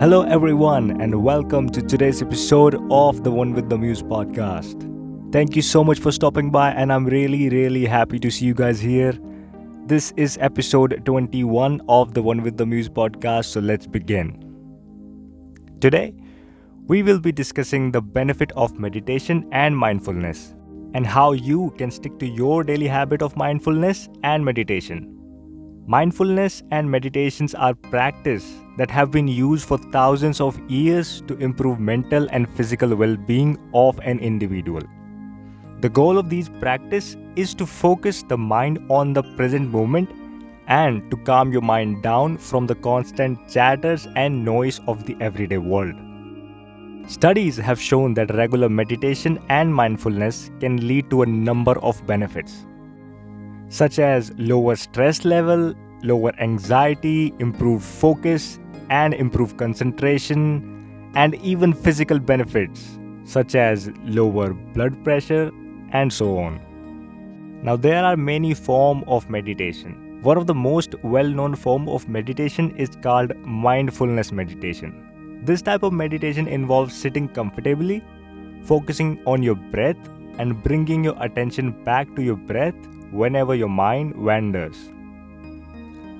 Hello, everyone, and welcome to today's episode of the One with the Muse podcast. Thank you so much for stopping by, and I'm really, really happy to see you guys here. This is episode 21 of the One with the Muse podcast, so let's begin. Today, we will be discussing the benefit of meditation and mindfulness, and how you can stick to your daily habit of mindfulness and meditation. Mindfulness and meditations are practice that have been used for thousands of years to improve mental and physical well-being of an individual. The goal of these practice is to focus the mind on the present moment and to calm your mind down from the constant chatters and noise of the everyday world. Studies have shown that regular meditation and mindfulness can lead to a number of benefits such as lower stress level, lower anxiety, improved focus, and improved concentration, and even physical benefits such as lower blood pressure and so on. Now there are many forms of meditation. One of the most well-known form of meditation is called mindfulness meditation. This type of meditation involves sitting comfortably, focusing on your breath and bringing your attention back to your breath whenever your mind wanders.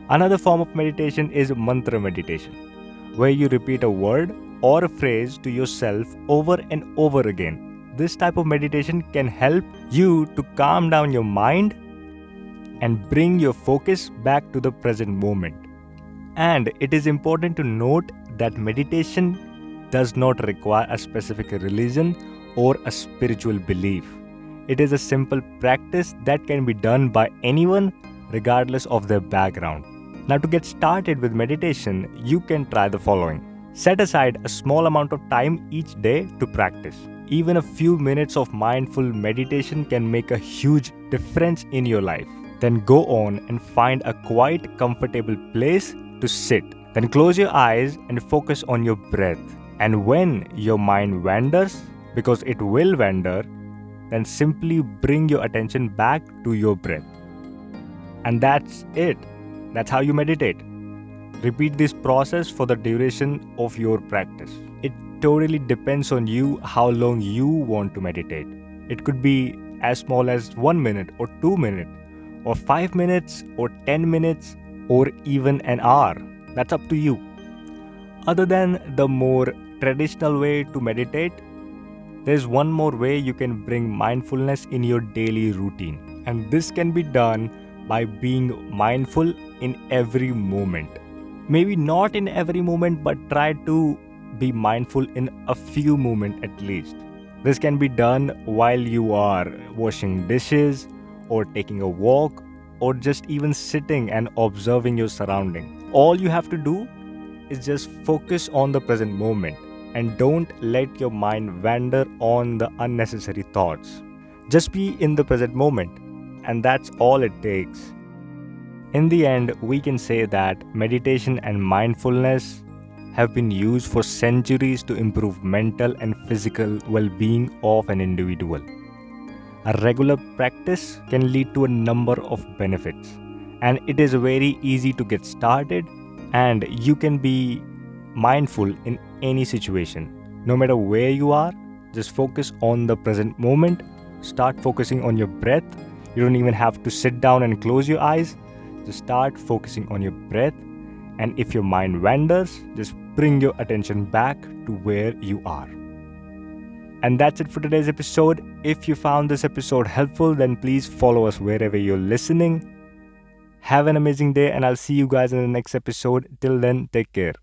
Another form of meditation is mantra meditation, where you repeat a word or a phrase to yourself over and over again. This type of meditation can help you to calm down your mind and bring your focus back to the present moment. And it is important to note that meditation does not require a specific religion or a spiritual belief. It is a simple practice that can be done by anyone regardless of their background. Now, to get started with meditation, you can try the following Set aside a small amount of time each day to practice. Even a few minutes of mindful meditation can make a huge difference in your life. Then go on and find a quiet, comfortable place to sit. Then close your eyes and focus on your breath. And when your mind wanders, because it will wander, then simply bring your attention back to your breath. And that's it. That's how you meditate. Repeat this process for the duration of your practice. It totally depends on you how long you want to meditate. It could be as small as 1 minute or 2 minutes or 5 minutes or 10 minutes or even an hour. That's up to you. Other than the more traditional way to meditate, there's one more way you can bring mindfulness in your daily routine, and this can be done by being mindful in every moment. Maybe not in every moment, but try to be mindful in a few moments at least. This can be done while you are washing dishes, or taking a walk, or just even sitting and observing your surrounding. All you have to do is just focus on the present moment and don't let your mind wander on the unnecessary thoughts. Just be in the present moment, and that's all it takes. In the end, we can say that meditation and mindfulness have been used for centuries to improve mental and physical well being of an individual. A regular practice can lead to a number of benefits, and it is very easy to get started, and you can be mindful in any situation. No matter where you are, just focus on the present moment. Start focusing on your breath. You don't even have to sit down and close your eyes. Just start focusing on your breath. And if your mind wanders, just bring your attention back to where you are. And that's it for today's episode. If you found this episode helpful, then please follow us wherever you're listening. Have an amazing day, and I'll see you guys in the next episode. Till then, take care.